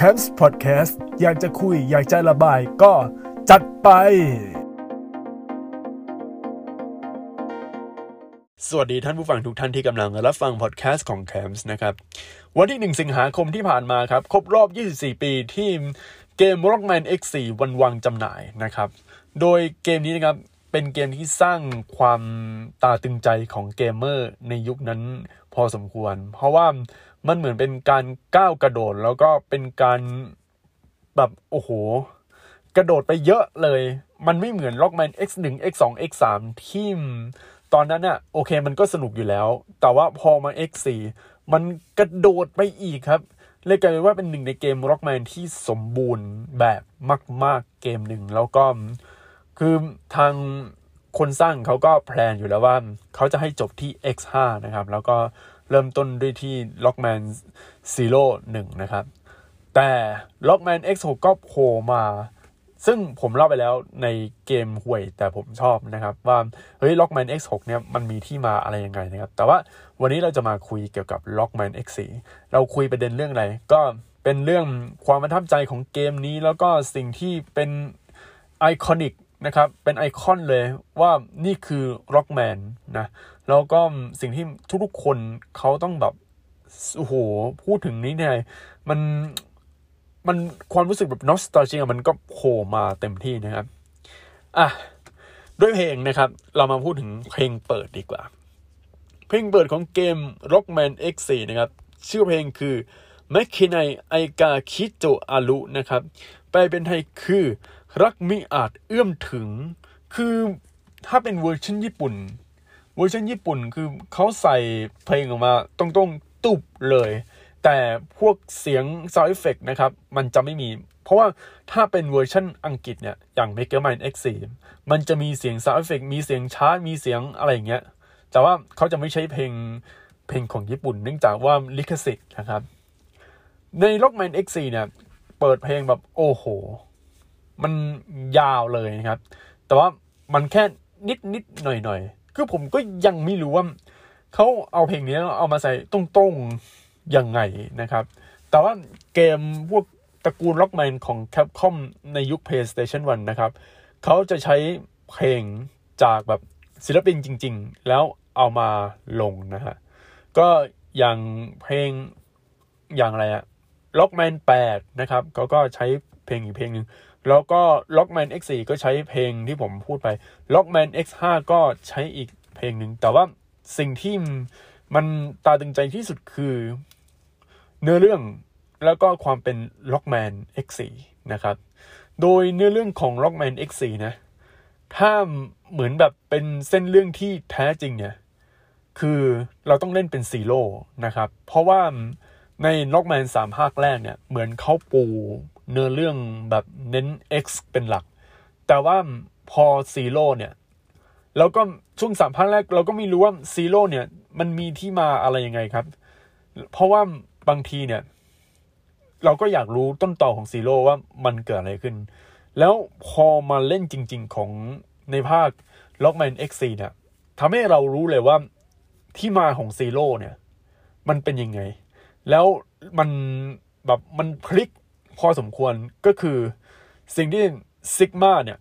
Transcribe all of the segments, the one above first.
c a m p s Podcast อยากจะคุย อยากจะระบายก็จัดไป สวัสดีท่านผู้ฟังทุกท่านที่กำลังรับฟังพอดแคสต์ของ c a m p s นะครับ วันที่ 1 สิงหาคมที่ผ่านมาครับ ครบรอบ 24 ปีที่เกม Rockman X4 วันวางจำหน่ายนะครับ โดยเกมนี้นะครับเป็นเกมที่สร้างความตาตึงใจของเกมเมอร์ในยุคนั้นพอสมควร เพราะว่า มันเหมือนเป็นการก้าวกระโดดแล้วก็เป็นการแบบโอ้โห กระโดดไปเยอะเลย มันไม่เหมือน Rockman X1 X2 X3 ที่ตอนนั้นน่ะโอเคมันก็สนุกอยู่แล้ว แต่ว่าพอมา X4 มันกระโดดไปอีกครับเลยกลายเป็นว่าเป็นหนึ่งในเกม Rockman ที่สมบูรณ์แบบมาก ๆ เกมหนึ่งแล้วก็คือทางคนสร้างเขาก็แพลนอยู่แล้วว่าเขาจะให้จบที่ X5 นะครับ แล้วก็ เริ่มต้นด้วยที่ Lockman Zero 1 นะครับ แต่ Lockman X6 ก็โผล่มา ซึ่งผมเล่าไปแล้วในเกมห่วยแต่ผมชอบนะครับ ว่า เฮ้ย Lockman X6 เนี่ยมันมีที่มาอะไรยังไงนะครับ แต่ว่าวันนี้เราจะมาคุยเกี่ยวกับ Lockman X4 เราคุยประเด็นเรื่องอะไร ก็เป็นเรื่องความประทับใจของเกมนี้แล้วก็สิ่งที่เป็น iconic นะครับ เป็นไอคอนเลยว่านี่คือ Rockman นะ แล้วก็สิ่งที่ทุกๆคนเขาต้องแบบโอ้โหพูดถึงนี้เนี่ยมันมันความรู้สึกแบบ nostalgia มันก็โผล่มาเต็มที่นะครับอะด้วยเพลงนะครับ เรามาพูดถึงเพลงเปิดดีกว่า เพลงเปิดของเกม Rockman X4 นะครับ ชื่อเพลงคือ 負けない愛がきっとある นะครับแปลเป็นไทยคือ รักมิอาจเอื้อมถึง คือถ้าเป็นเวอร์ชันญี่ปุ่น เวอร์ชันญี่ปุ่นคือเขาใส่เพลงออกมาตรงๆตุบเลย แต่พวกเสียง sound effect นะครับ มันจะไม่มี เพราะว่าถ้าเป็นเวอร์ชันอังกฤษเนี่ย อย่าง Mega Man X4 มันจะมีเสียง sound effect มีเสียงชาร์จมีเสียงอะไรอย่างเงี้ย แต่ว่าเขาจะไม่ใช้เพลงเพลงของญี่ปุ่น เนื่องจากว่าลิขสิทธิ์นะครับ ใน Rockman X4 เนี่ยเปิดเพลงแบบโอ้โห มันยาวเลยนะครับ แต่ว่ามันแค่นิดนิดหน่อยหน่อย คือผมก็ยังไม่รู้ว่าเขาเอาเพลงนี้เอามาใส่ตรงๆยังไงนะครับ แต่ว่าเกมพวกตระกูล Rockman ของ Capcom ในยุค PlayStation 1 นะครับ เขาจะใช้เพลงจากแบบศิลปินจริง ๆ แล้วเอามาลงนะฮะ ก็อย่างเพลงอย่างอะไรอะ Lockman 8นะครับเขาก็ใช้เพลงอีกเพลงหนึ่ง แล้วก็ Lockman X4 ก็ใช้เพลงที่ผมพูดไป Lockman X5 ก็ใช้อีกเพลงหนึ่ง แต่ว่าสิ่งที่มันตาตึงใจที่สุดคือ เนื้อเรื่องแล้วก็ความเป็น Rockman X4 นะครับ โดยเนื้อเรื่องของ Rockman X4 นะ ถ้าเหมือนแบบเป็นเส้นเรื่องที่แท้จริงเนี่ย คือเราต้องเล่นเป็นซีโร่นะครับ เพราะว่าใน Rockman 3 ภาคแรกเนี่ย เหมือนเขาปู เนื้อเรื่องแบบเน้น X เป็นหลัก แต่ว่าพอซีโร่เนี่ยแล้วก็ช่วงสามภาคแรกเราก็ไม่รู้ว่าซีโร่เนี่ย มันมีที่มาอะไรยังไงครับ เพราะว่าบางทีเนี่ย เราก็อยากรู้ต้นต่อของซีโร่ว่ามันเกิดอะไรขึ้น แล้วพอมาเล่นจริง ๆ ของในภาค Lockman X4 เนี่ยทำให้เรารู้เลยว่าที่มาของซีโร่เนี่ย มันเป็นยังไง แล้วมันแบบมันพลิก พอสมควรก็คือสิ่งที่ซิกมาเนี่ย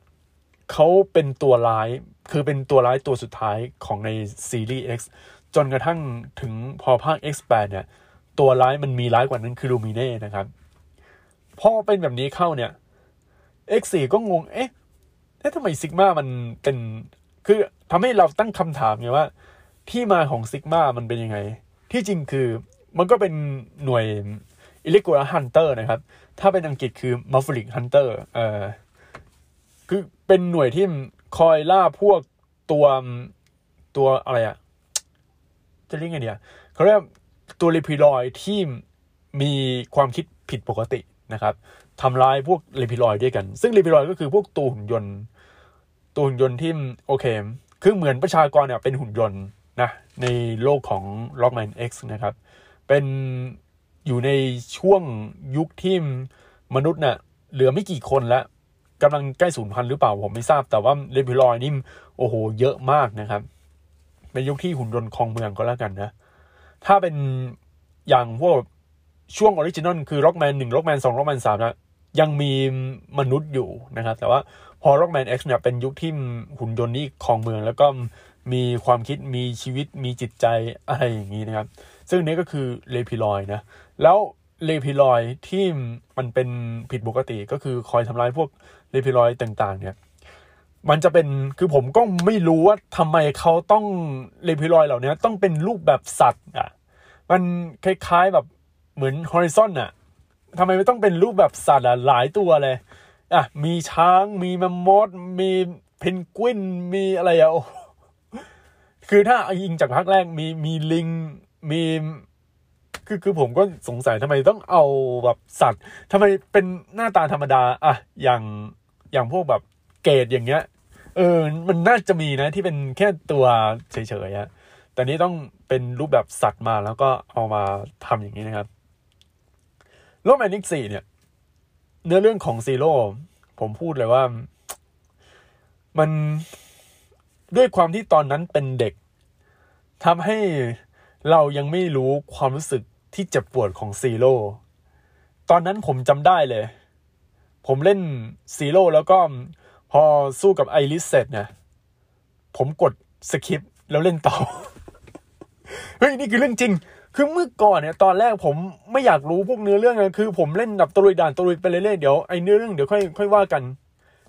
เขาเป็นตัวร้ายคือเป็นตัวร้ายตัวสุดท้ายของในซีรีส์ X จนกระทั่งถึงพอภาค X8 เนี่ย ตัวร้ายมันมีร้ายกว่านั้นคือลูมิเน่นะครับ พอเป็นแบบนี้เข้าเนี่ย X4 ก็งง เอ๊ะเอ๊ะทำไมซิกมามันเป็น คือทำให้เราตั้งคำถามไงว่า ที่มาของซิกมามันเป็นยังไง ที่จริงคือมันก็เป็นหน่วย Irregular Hunter นะครับ ถ้าเป็นอังกฤษคือ Maverick Hunter เอ่อคือเป็นหน่วยที่คอยล่าพวกตัวตัวอะไรอะจะเรียกไงเดียเขาเรียกตัวเลพิลอยที่มีความคิดผิดปกตินะครับทำร้ายพวกเลพิลอยด้วยกัน ซึ่งเลพิลอยก็คือพวกตัวหุ่นยนต์ตัวหุ่นยนต์ที่โอเค คือเหมือนประชากรเนี่ยเป็นหุ่นยนต์นะในโลกของ Rockman X นะครับ เป็น อยู่ในช่วงยุคที่มนุษย์เนี่ยอะเหลือไม่กี่คนแล้วกำลังใกล้สูญพันธุ์หรือเปล่าผมไม่ทราบ แต่ว่า Reploid นี่โอ้โห เยอะมากนะครับ เป็นยุคที่หุ่นยนต์ครองเมืองก็แล้วกันนะ ถ้าเป็นอย่างพวกช่วง original คือ Rockman 1 Rockman 2 Rockman 3นะยังมีมนุษย์อยู่นะครับ แต่ว่าพอ Rockman X เนี่ยเป็นยุคที่หุ่นยนต์นี่ครองเมือง แล้วก็มีความคิดมีชีวิตมีจิตใจอะไรอย่างนี้นะครับ ซึ่งนี้ก็คือ Reploid นะ แล้ว Reploid ที่มันเป็นผิดปกติก็คือคอยทำลายพวก Reploid ต่างๆ เนี่ยมันจะเป็นคือผมก็ไม่รู้ว่าทำไมเขาต้อง Reploid เหล่านี้ต้องเป็นรูปแบบสัตว์อะ มันคล้ายๆแบบเหมือน Horizon อะทำไมไม่ต้องเป็นรูปแบบสัตว์อะหลายตัวเลย อะ มีช้างมีแมมมอสมีเพนกวินมีอะไรอะโอ้คือถ้ายิงจากภาคแรกมีมีลิงมี คือคือผมก็สงสัยทำไมต้องเอาแบบสัตว์ทำไมเป็นหน้าตาธรรมดาอะอย่างอย่างพวกแบบเกรดอย่างเงี้ย เออ มันน่าจะมีนะที่เป็นแค่ตัวเฉยๆอะแต่นี้ต้องเป็นรูปแบบสัตว์มาแล้วก็เอามาทำอย่างนี้นะครับโลกแมนิกสี่เนี่ย เนื้อเรื่องของซีโร่ผมพูดเลยว่า มันด้วยความที่ตอนนั้นเป็นเด็กทำให้เรายังไม่รู้ความรู้สึก ที่เจ็บปวดของซีโร่ตอนนั้นผมจำได้เลย ผมเล่นซีโร่แล้วก็พอสู้กับไอริสเสร็จเนี่ยผมกด skip แล้วเล่นต่อ เฮ้ย นี่คือเรื่องจริง คือเมื่อก่อนเนี่ยตอนแรกผมไม่อยากรู้พวกเนื้อเรื่องนะคือ ผมเล่นแบบตรุยด่านตรุยไปเรื่อยๆเดี๋ยวไอ้เนื้อเรื่องเดี๋ยวค่อยค่อยว่ากัน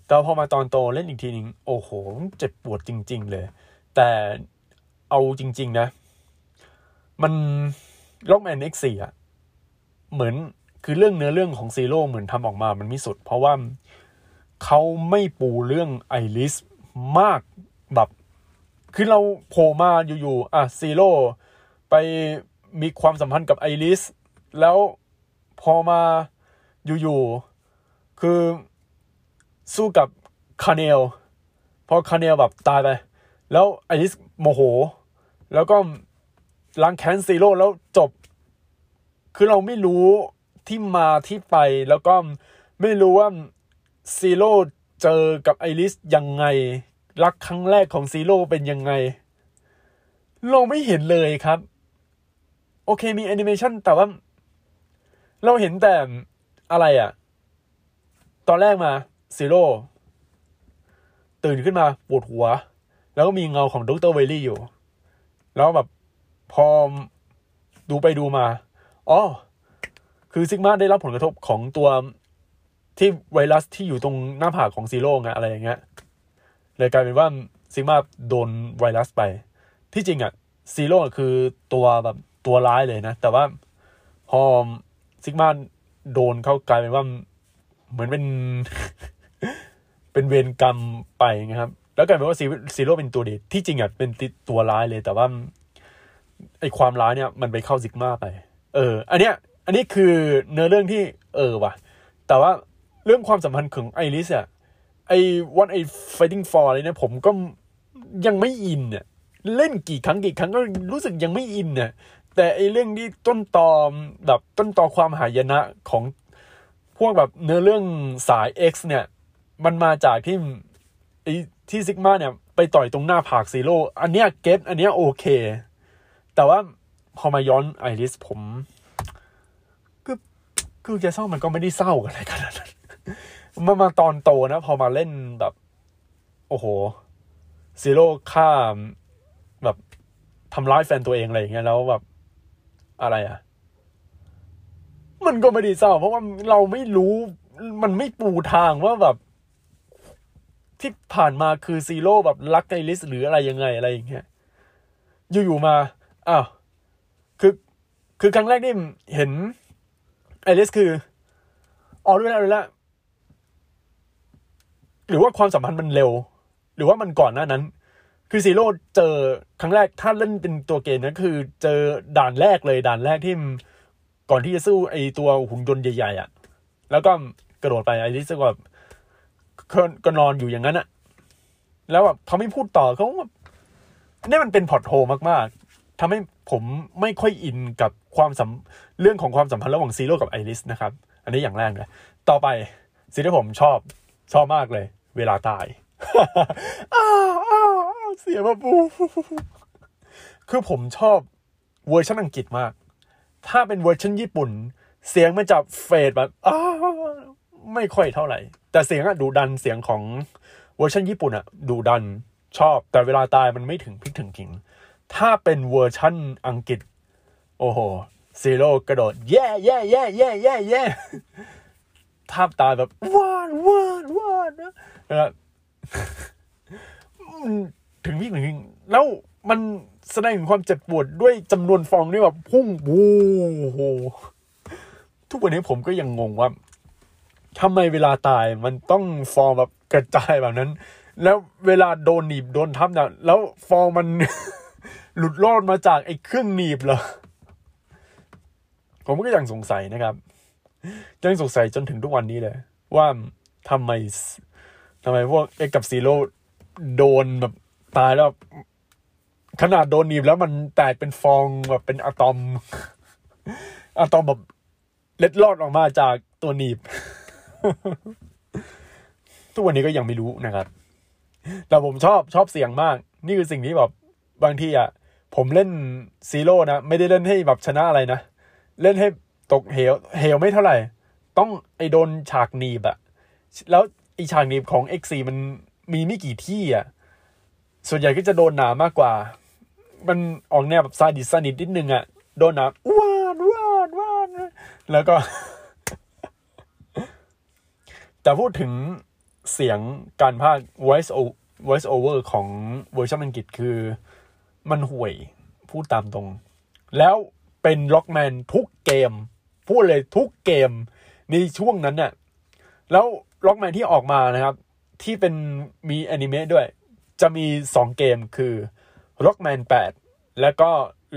แต่พอมาตอนโตเล่นอีกทีนึงโอ้โหเจ็บปวดจริง ๆ เลย แต่เอาจริง ๆ นะ มัน ล็อกแมนเอ็กซี่อะเหมือนคือเรื่องเนื้อเรื่องของซีโร่เหมือนทำออกมามันไม่สุด เพราะว่าเขาไม่ปูเรื่องไอริสมากแบบคือเราโผล่มาอยู่ๆอะซีโร่ไปมีความสัมพันธ์กับไอริสแล้วพอมาอยู่ๆคือสู้กับ Colonel พอ Colonel แบบตายไป แล้วไอริสโมโห แล้วก็ ล้างแค้นซีโร่แล้วจบ คือเราไม่รู้ที่มาที่ไปแล้วก็ไม่รู้ว่าซีโร่เจอกับไอริสยังไง รักครั้งแรกของซีโร่เป็นยังไง เราไม่เห็นเลยครับ โอเคมีแอนิเมชันแต่ว่า เราเห็นแต่อะไรอะตอนแรกมาซีโร่ตื่นขึ้นมาปวดหัว แล้วก็มีเงาของดร.ไวลี่อยู่ แล้วแบบ พอดูไปดูมาอ๋อคือซิกมาได้รับผลกระทบของตัวที่ไวรัสที่อยู่ตรงหน้าผากของซีโร่ไงอะไรอย่างเงี้ยเลยกลายเป็นว่าซิกมาโดนไวรัสไป ที่จริงอะซีโร่คือตัวแบบตัวร้ายเลยนะ แต่ว่าพอซิกมาโดนเขากลายเป็นว่าเหมือนเป็น เป็นเวรกรรมไปนะครับ แล้วกลายเป็นว่าซีโร่เป็นตัวดีที่จริงอะเป็นตัวร้ายเลย แต่ว่า ไอความร้ายเนี่ยมันไปเข้าซิกมาไป เออ อันเนี้ย อันนี้คือเนื้อเรื่องที่เออว่ะ แต่ว่าเรื่องความสัมพันธ์ของไอริสอะไอวันไอ fighting for อะไรเนี่ยผมก็ยังไม่อินเนี่ยเล่นกี่ครั้งกี่ครั้งก็รู้สึกยังไม่อินเนี่ยแต่ไอเรื่องที่ต้นตอมแบบต้นตอความหายนะของพวกแบบเนื้อเรื่องสาย X เนี่ย มันมาจากที่ไอที่ซิกมาเนี่ย ไปต่อยตรงหน้าผากซีโร่อันเนี้ย get อันเนี้ยโอเค แต่ว่าพอมาย้อนไอริสผมคือคือจะเศร้ามันก็ไม่ได้เศร้าอะไรขนาดนั้นมามาตอนโตนะ พอมาเล่นแบบ โอ้โหซีโร่ฆ่าแบบทำร้ายแฟนตัวเองอะไรอย่างเงี้ยแล้วแบบอะไรอะ มันก็ไม่ได้เศร้า เพราะว่าเราไม่รู้มันไม่ปูทางว่าแบบ ที่ผ่านมาคือซีโร่แบบรักไอริสหรืออะไรยังไงอะไรอย่างเงี้ยอยู่ๆมา อ้าวคือคือครั้งแรกนี่เห็นไอริสคืออ๋อรู้แล้วรู้แล้วหรือว่าความสัมพันธ์มันเร็ว หรือว่ามันก่อนหน้านั้น คือซีโร่เจอครั้งแรกถ้าเล่นเป็นตัวเกมนะคือ เจอด่านแรกเลยด่านแรกที่ก่อนที่จะสู้ไอตัวหุ่นยนต์ใหญ่ๆอะ่ะ แล้วก็กระโดดไปไอริสก็แบบก็นอนอยู่อย่างนั้นอะ แล้วแบบเขาไม่พูดต่อเขาแบบนี่มันเป็น plot hole มากๆ ทำให้ผมไม่ค่อยอินกับความสัมเรื่องของความสัมพันธ์ระหว่างซีโร่กับไอริสนะครับ อันนี้อย่างแรกเลยต่อไปสิ่งที่ผมชอบชอบมากเลย เวลาตายเสียงมาปูคือผมชอบเวอร์ชันอังกฤษมาก ถ้าเป็นเวอร์ชันญี่ปุ่น เสียงมันจะ fade แบบไม่ค่อยเท่าไหร่ แต่เสียงอะดุดันเสียงของเวอร์ชันญี่ปุ่นอะดุดันชอบ แต่เวลาตายมันไม่ถึงพริกถึงขิง ถ้าเป็นเวอร์ชันอังกฤษ โอ้โหซีโร่กระโดด แย่แย่แย่แย่แย่แย่ท่าตายแบบว้านว้านว้านนะครับถึงพี่งถึงแล้วมันแสดงถึงความเจ็บปวดด้วยจำนวนฟองที่แบบพุ่งโอ้โหทุกวันนี้ผมก็ยังงงว่าทำไมเวลาตายมันต้องฟองแบบกระจายแบบนั้น แล้วเวลาโดนหนีบโดนทับเนี่ยแล้วฟองมัน หลุดรอดมาจากไอ้เครื่องหนีบเหรอ ผมก็ยังสงสัยนะครับยังสงสัยจนถึงทุกวันนี้เลย ว่าทำไมทำไมพวก X กับซีโร่โดนแบบตายแล้วขนาดโดนหนีบแล้วมันแตกเป็นฟองแบบเป็นอะตอม อะตอมแบบเล็ดลอดออกมาจากตัวหนีบ ทุกวันนี้ก็ยังไม่รู้นะครับ แต่ผมชอบชอบเสียงมาก นี่คือสิ่งที่แบบบางทีอะ ผมเล่นซีโร่นะ ไม่ได้เล่นให้แบบชนะอะไรนะ เล่นให้ตกเหวเหวไม่เท่าไหร่ ต้องไอโดนฉากหนีบอะแล้วไอฉากหนีบของ X4 มันมีไม่กี่ที่อะส่วนใหญ่ก็จะโดนหนามากกว่า มันออกแนวแบบซาดิสซานิดนิดนึงอะโดนหนาว้านว้านว้านแล้วก็แต่พูดถึงเสียงการพาก voice voice over ของเวอร์ชันอังกฤษคือ มันห่วยพูดตามตรง แล้วเป็น Rockman ทุกเกม พูดเลยทุกเกมในช่วงนั้นเนี่ยแล้ว Rockman ที่ออกมานะครับ ที่เป็นมีอนิเมะด้วย จะมีสองเกมคือ Rockman 8แล้วก็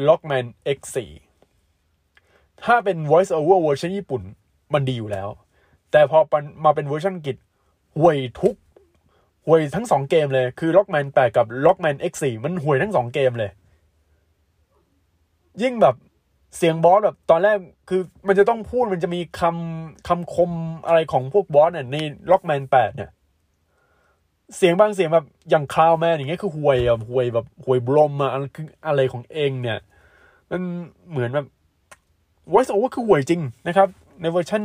Rockman X4 ถ้าเป็น voice over เวอร์ชันญี่ปุ่น มันดีอยู่แล้ว แต่พอมาเป็นเวอร์ชันอังกฤษห่วยทุก ห่วยทั้งสองเกมเลย คือ Rockman 8กับ Rockman X4 มันห่วยทั้งสองเกมเลย ยิ่งแบบเสียงบอสแบบตอนแรกคือมันจะต้องพูดมันจะมีคำคำคมอะไรของพวกบอสเนี่ยใน Rockman 8เนี่ย เสียงบางเสียงแบบอย่าง Clown Man อย่างเงี้ยคือห่วยแบบห่วยแบบห่วยบรมอะอะไรคืออะไรของเองเนี่ย มันเหมือนแบบ voice over คือห่วยจริงนะครับ ในเวอร์ชัน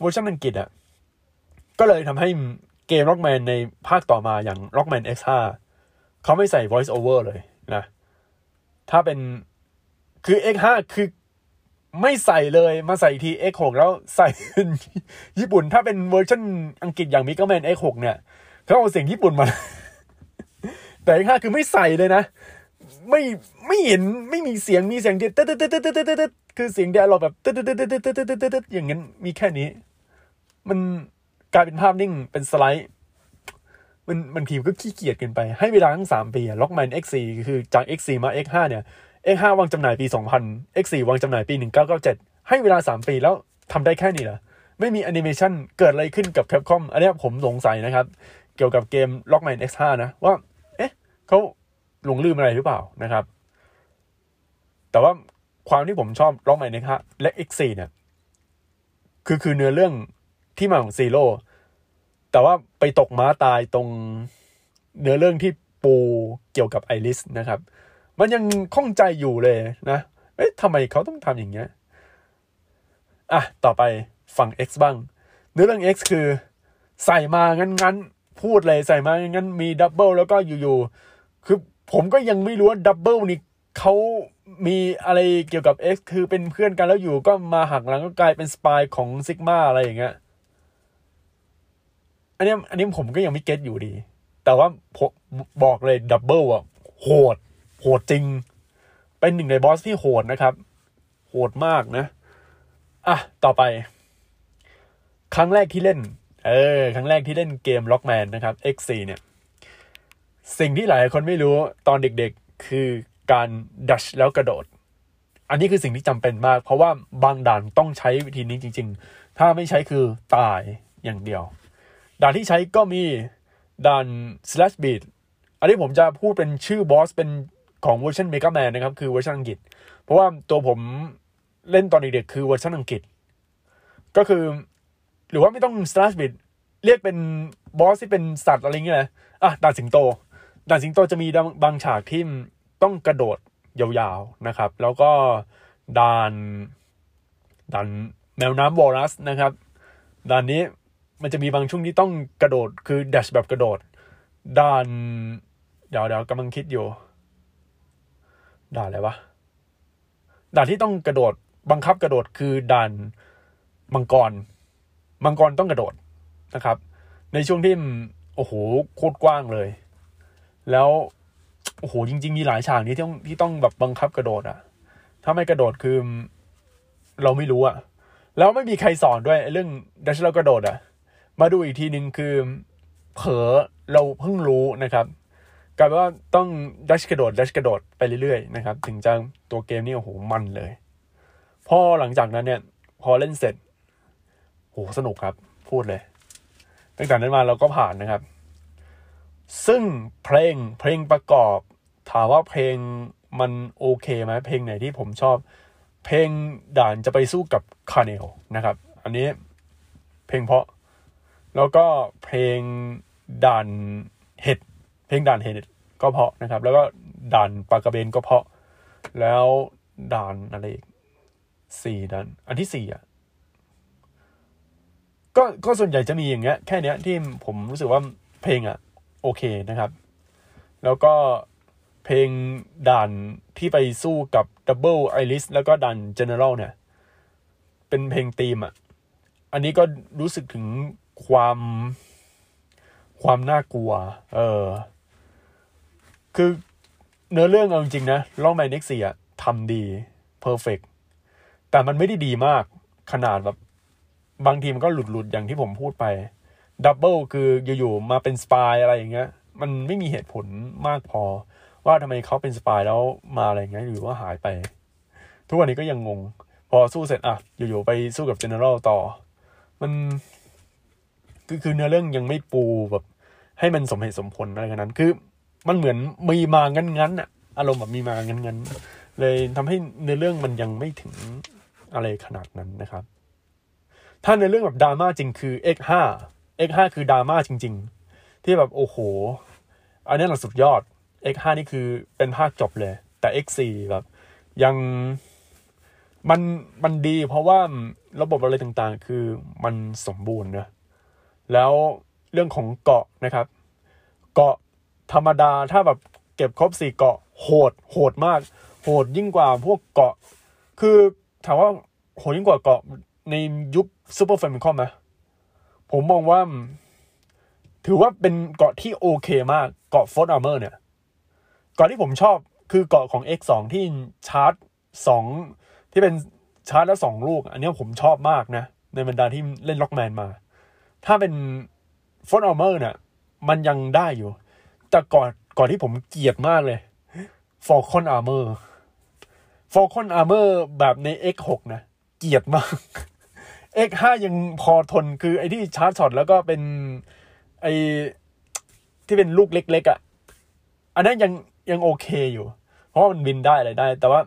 เวอร์ชันอังกฤษอะก็เลยทำให้ เกม Rockman ในภาคต่อมาอย่างล็อกแมน X5 เขาไม่ใส่ voice over เลยนะ ถ้าเป็นคือ X5 คือไม่ใส่เลยมาใส่ที X6 แล้วใส่ญี่ปุ่น ถ้าเป็นเวอร์ชันอังกฤษอย่างมิกแมน X6 เนี่ยเขาเอาเสียงญี่ปุ่นมา แต่ X5 คือไม่ใส่เลยนะ ไม่ไม่เห็นไม่มีเสียงมีเสียงเดียวตึ๊ดตึ๊ดตึ๊ดตึ๊ดตึ๊ดตึ๊ดคือเสียงเดียราแบบตึ๊ดตึ๊ดตึ๊ดตึ๊ดตึ๊ดตึ๊ดอย่างนั้นมีแค่นี้ มัน กลายเป็นภาพนิ่งเป็นสไลด์ มันมันทีมก็ขี้เกียจเกินไป ให้เวลาทั้งสามปีล็อกแมน X4 คือจาก X4 มา X5 เนี่ย X5 วางจำหน่ายปี 2000 X4 วางจำหน่ายปี 1997 ให้เวลา3ปีแล้วทำได้แค่นี้เหรอไม่มีแอนิเมชันเกิดอะไรขึ้นกับ Capcom อันนี้ผมสงสัยนะครับ เกี่ยวกับเกม Lockman X5 นะว่า เอ๊ะเขาหลงลืมอะไรหรือเปล่านะครับ แต่ว่าความที่ผมชอบ Lockman X5 และ X4 เนี่ย คือคือเนื้อเรื่อง ที่มาของซีโร่แต่ว่าไปตกม้าตายตรงเนื้อเรื่องที่ปูเกี่ยวกับไอริสนะครับ มันยังข้องใจอยู่เลยนะ เอ๊ะทำไมเขาต้องทำอย่างเงี้ย อะ ต่อไปฝั่ง X บ้าง เนื้อเรื่อง X คือ ใส่มางั้นๆ พูดเลยใส่มางั้นมีดับเบิลแล้วก็อยู่ๆ คือผมก็ยังไม่รู้ว่า Double นี่เขามีอะไรเกี่ยวกับ X คือเป็นเพื่อนกันแล้วอยู่ก็มาหักหลังก็กลายเป็น spy ของ Sigma อะไรอย่างเงี้ย อันนี้อันนี้ผมก็ยังไม่ get อยู่ดี แต่ว่าผมบอกเลย Double อะโหด โหดจริง เป็นหนึ่งในบอสที่โหดนะครับ โหดมากนะอะต่อไป ครั้งแรกที่เล่น เออ ครั้งแรกที่เล่นเกม Rockman นะครับ X4 เนี่ย สิ่งที่หลายคนไม่รู้ตอนเด็กๆคือการ dash แล้วกระโดด อันนี้คือสิ่งที่จำเป็นมาก เพราะว่าบางด่านต้องใช้วิธีนี้จริง ๆ ถ้าไม่ใช้คือตายอย่างเดียว ด่านที่ใช้ก็มีด่าน Slash Beast อันนี้ผมจะพูดเป็นชื่อบอสเป็นของเวอร์ชัน Mega Man นะครับ คือเวอร์ชันอังกฤษ เพราะว่าตัวผมเล่นตอนเด็กๆคือเวอร์ชันอังกฤษ ก็คือ หรือว่าไม่ต้อง slash beat เรียกเป็นบอสที่เป็นสัตว์อะไรเงี้ยนะอะด่านสิงโตด่านสิงโตจะมีบางฉากที่ต้องกระโดดยาวๆนะครับ แล้วก็ด่านด่านแมวน้ำวอรัสนะครับด่านนี้ มันจะมีบางช่วงที่ต้องกระโดดคือเดชแบบกระโดดด่าน เดี๋ยวเดี๋ยวกำลังคิดอยู่ ด่านอะไรวะ ด่านที่ต้องกระโดด บังคับกระโดดคือด่านมังกร มังกรต้องกระโดดนะครับ ในช่วงที่โอ้โหโคตรกว้างเลย แล้วโอ้โหจริง ๆ มีหลายฉากนี้ที่ต้องที่ต้องแบบบังคับกระโดดอะถ้าไม่กระโดดคือ เราไม่รู้อะแล้วไม่มีใครสอนด้วยเรื่องดัชเรากระโดดอะ มาดูอีกทีหนึ่งคือเผลอเราเพิ่งรู้นะครับกลายเป็นว่าต้องดัชกระโดดดัชกระโดดไปเรื่อยๆนะครับ ถึงจะตัวเกมนี่โอ้โหมันเลย พอหลังจากนั้นเนี่ย พอเล่นเสร็จโหสนุกครับ พูดเลย ตั้งแต่นั้นมาเราก็ผ่านนะครับ ซึ่งเพลงเพลงประกอบ ถามว่าเพลงมันโอเคไหมเพลงไหนที่ผมชอบ เพลงด่านจะไปสู้กับคาเนลนะครับ อันนี้เพลงเพราะ แล้วก็เพลงด่านเห็ด เพลงด่านเห็ดก็เพาะนะครับ แล้วก็ด่านปากระเบนก็เพาะ แล้วด่านอะไรอีกสี่ด่าน อันที่สี่อะก็ก็ส่วนใหญ่จะมีอย่างเงี้ยแค่เนี้ยที่ผมรู้สึกว่าเพลงอะ โอเคนะครับ แล้วก็เพลงด่านที่ไปสู้กับ Double Iris แล้วก็ด่าน General เนี่ย เป็นเพลงธีมอะ อันนี้ก็รู้สึกถึง ความความน่ากลัว เออ คือเนื้อเรื่องเอาจริงนะ Rockman X4 อะทำดี perfect แต่มันไม่ได้ดีมากขนาดแบบ บางทีมันก็หลุดๆอย่างที่ผมพูดไป Double คืออยู่ๆมาเป็น spy อะไรอย่างเงี้ย มันไม่มีเหตุผลมากพอ ว่าทำไมเขาเป็น spy แล้วมาอะไรอย่างเงี้ยหรือว่าหายไป ทุกวันนี้ก็ยังงง พอสู้เสร็จอะอยู่ๆไปสู้กับเจเนอเรลต่อ มัน คือคือเนื้อเรื่องยังไม่ปูแบบให้มันสมเหตุสมผลอะไรกันนั้น คือมันเหมือนมีมางั้นงั้นอะอารมณ์แบบมีมางั้นงั้นเลยทำให้เนื้อเรื่องมันยังไม่ถึงอะไรขนาดนั้นนะครับ ถ้าในเรื่องแบบดราม่าจริงคือ X5 X5 คือดราม่าจริง ๆ ที่แบบโอ้โห อันนี้หลังสุดยอด X5 นี่คือเป็นภาคจบเลย แต่ X4 แบบยังมันมันดีเพราะว่าระบบอะไรต่างๆ คือมันสมบูรณ์นะ แล้วเรื่องของเกราะนะครับ เกราะธรรมดาถ้าแบบเก็บครบสี่เกราะโหดโหดมาก โหดยิ่งกว่าพวกเกราะ คือถามว่าโหดยิ่งกว่าเกราะในยุค Super Famicom ไหมผมมองว่า ถือว่าเป็นเกราะที่โอเคมากเกราะ Fourth Armor เนี่ยเกราะที่ผมชอบคือเกราะของ X2 ที่ชาร์จสองที่เป็นชาร์จแล้วสองลูก อันนี้ผมชอบมากนะ ในบรรดาที่เล่น Rockman มา ถ้าเป็น Fourth Armor เนี่ยมันยังได้อยู่ แต่ก่อนก่อนที่ผมเกลียดมากเลย Falcon Armor Falcon Armor แบบใน X6 นะ เกลียดมาก X5 ยังพอทนคือไอ้ที่ charge shot แล้วก็เป็นไอ้ที่เป็นลูกเล็กๆอะ่ะ อันนั้นยังยังโอเคอยู่ เพราะว่ามันบินได้อะไรได้ แต่ว่า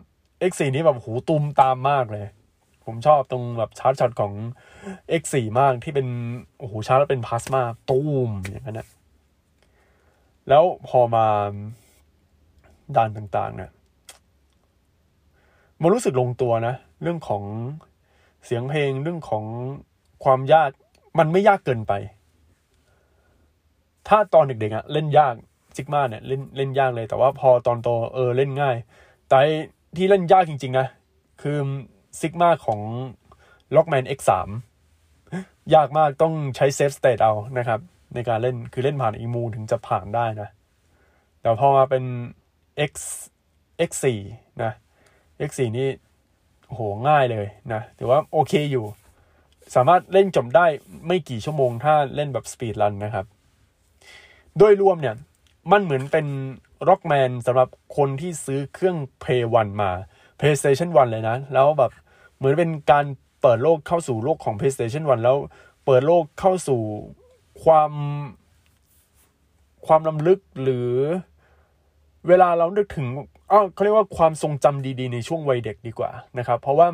X4 นี้แบบหูตุ้มตามมากเลย ผมชอบตรงแบบ charge shot ของ X4 มากที่เป็นโอ้โหชาร์จแล้วเป็นพลาสมาตูมอย่างนั้นนะแล้วพอมาด่านต่างๆ เนี่ยมันรู้สึกลงตัวนะ เรื่องของเสียงเพลงเรื่องของความยาก มันไม่ยากเกินไป ถ้าตอนเด็กๆอะเล่นยาก Sigma เนี่ยเล่นเล่นยากเลย แต่ว่าพอตอนโตเออเล่นง่าย แต่ที่เล่นยากจริง ๆ นะ คือ Sigma ของ Rockman X3 ยากมากต้องใช้ save state เอานะครับ ในการเล่นคือเล่นผ่านอีมูถึงจะผ่านได้นะ แต่พอมาเป็น X X4 นะ X4 นี่โหง่ายเลยนะถือว่าโอเคอยู่ สามารถเล่นจบได้ไม่กี่ชั่วโมงถ้าเล่นแบบสปีดรันนะครับ โดยรวมเนี่ย มันเหมือนเป็นร็อกแมนสำหรับคนที่ซื้อเครื่อง Play 1มา PlayStation 1 เลยนะ แล้วแบบ เหมือนเป็นการเปิดโลกเข้าสู่โลกของ PlayStation 1 แล้วเปิดโลกเข้าสู่ความความล้ำลึกหรือเวลาเรานึกถึงอ๋อเขาเรียกว่าความทรงจำดีๆ ในช่วงวัยเด็กดีกว่านะครับ เพราะว่า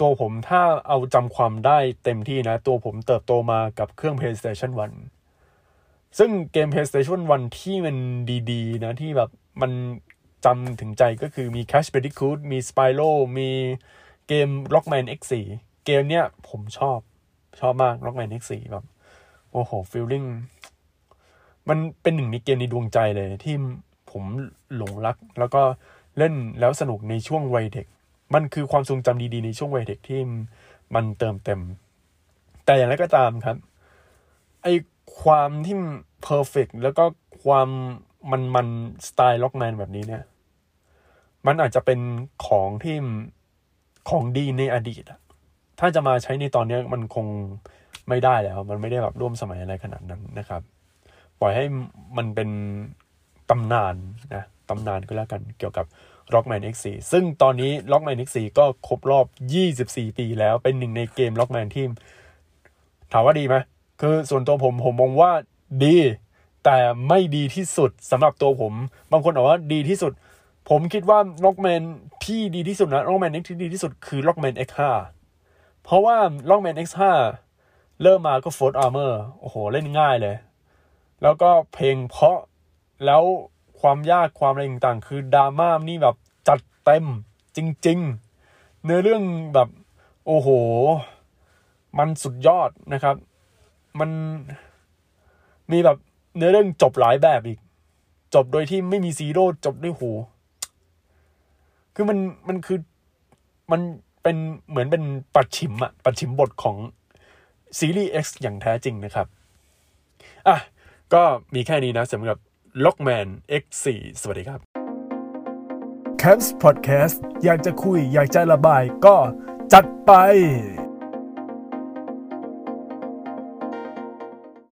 ตัวผมถ้าเอาจำความได้เต็มที่นะ ตัวผมเติบโตมากับเครื่อง PlayStation 1 ซึ่งเกม PlayStation 1 ที่มันดีๆ นะ ที่แบบมันจำถึงใจก็คือมี Cash Bandicoot มี Spyro มี เกม Rockman X4 เเกมเนี้ยผมชอบชอบมาก Rockman X4 แบบโอ้โหฟีลลิ่งมันเป็นหนึ่งในเกมในดวงใจเลย ที่ผมหลงรัก แล้วก็เล่นแล้วสนุกในช่วงวัยเด็ก มันคือความทรงจำดีๆ ในช่วงวัยเด็กที่มันเติมเต็ม แต่อย่างไรก็ตามครับ ไอความที่เพอร์เฟกแล้วก็ความมันมันสไตล์ล็อกแมนแบบนี้เนี่ย มันอาจจะเป็นของที่ ของดีในอดีตอะถ้าจะมาใช้ในตอนนี้มันคงไม่ได้แล้ว มันไม่ได้แบบร่วมสมัยอะไรขนาดนั้นนะครับ ปล่อยให้มันเป็นตำนานนะตำนานก็แล้วกันเกี่ยวกับ Rockman X4 ซึ่งตอนนี้ Rockman X4 ก็ครบรอบ 24 ปีแล้วเป็นหนึ่งในเกม Rockman ที่ถามว่าดีไหมคือส่วนตัวผมผมมองว่าดี แต่ไม่ดีที่สุดสำหรับตัวผม บางคนบอกว่าดีที่สุด ผมคิดว่า Rockman ที่ดีที่สุดนะ Rockman X ที่ดีที่สุดคือ Rockman X5 เพราะว่า Rockman X5 เริ่มมาก็ Force Armor โอ้โห เล่นง่ายเลย แล้วก็เพลงเพราะแล้วความยากความอะไรต่างๆ คือดราม่านี่แบบจัดเต็มจริง ๆ เนื้อเรื่องแบบโอ้โห มันสุดยอดนะครับ มันมีแบบเนื้อเรื่องจบหลายแบบอีก จบโดยที่ไม่มีซีโร่จบด้วยโห คือมันมันคือมันเป็นเหมือนเป็นปัดฉิมอะปัดฉิมบทของซีรีส์ X อย่างแท้จริงนะครับ อะ ก็มีแค่นี้นะสำหรับ Lockman X4 สวัสดีครับ Camps Podcast อยากจะคุยอยากจะระบายก็จัดไป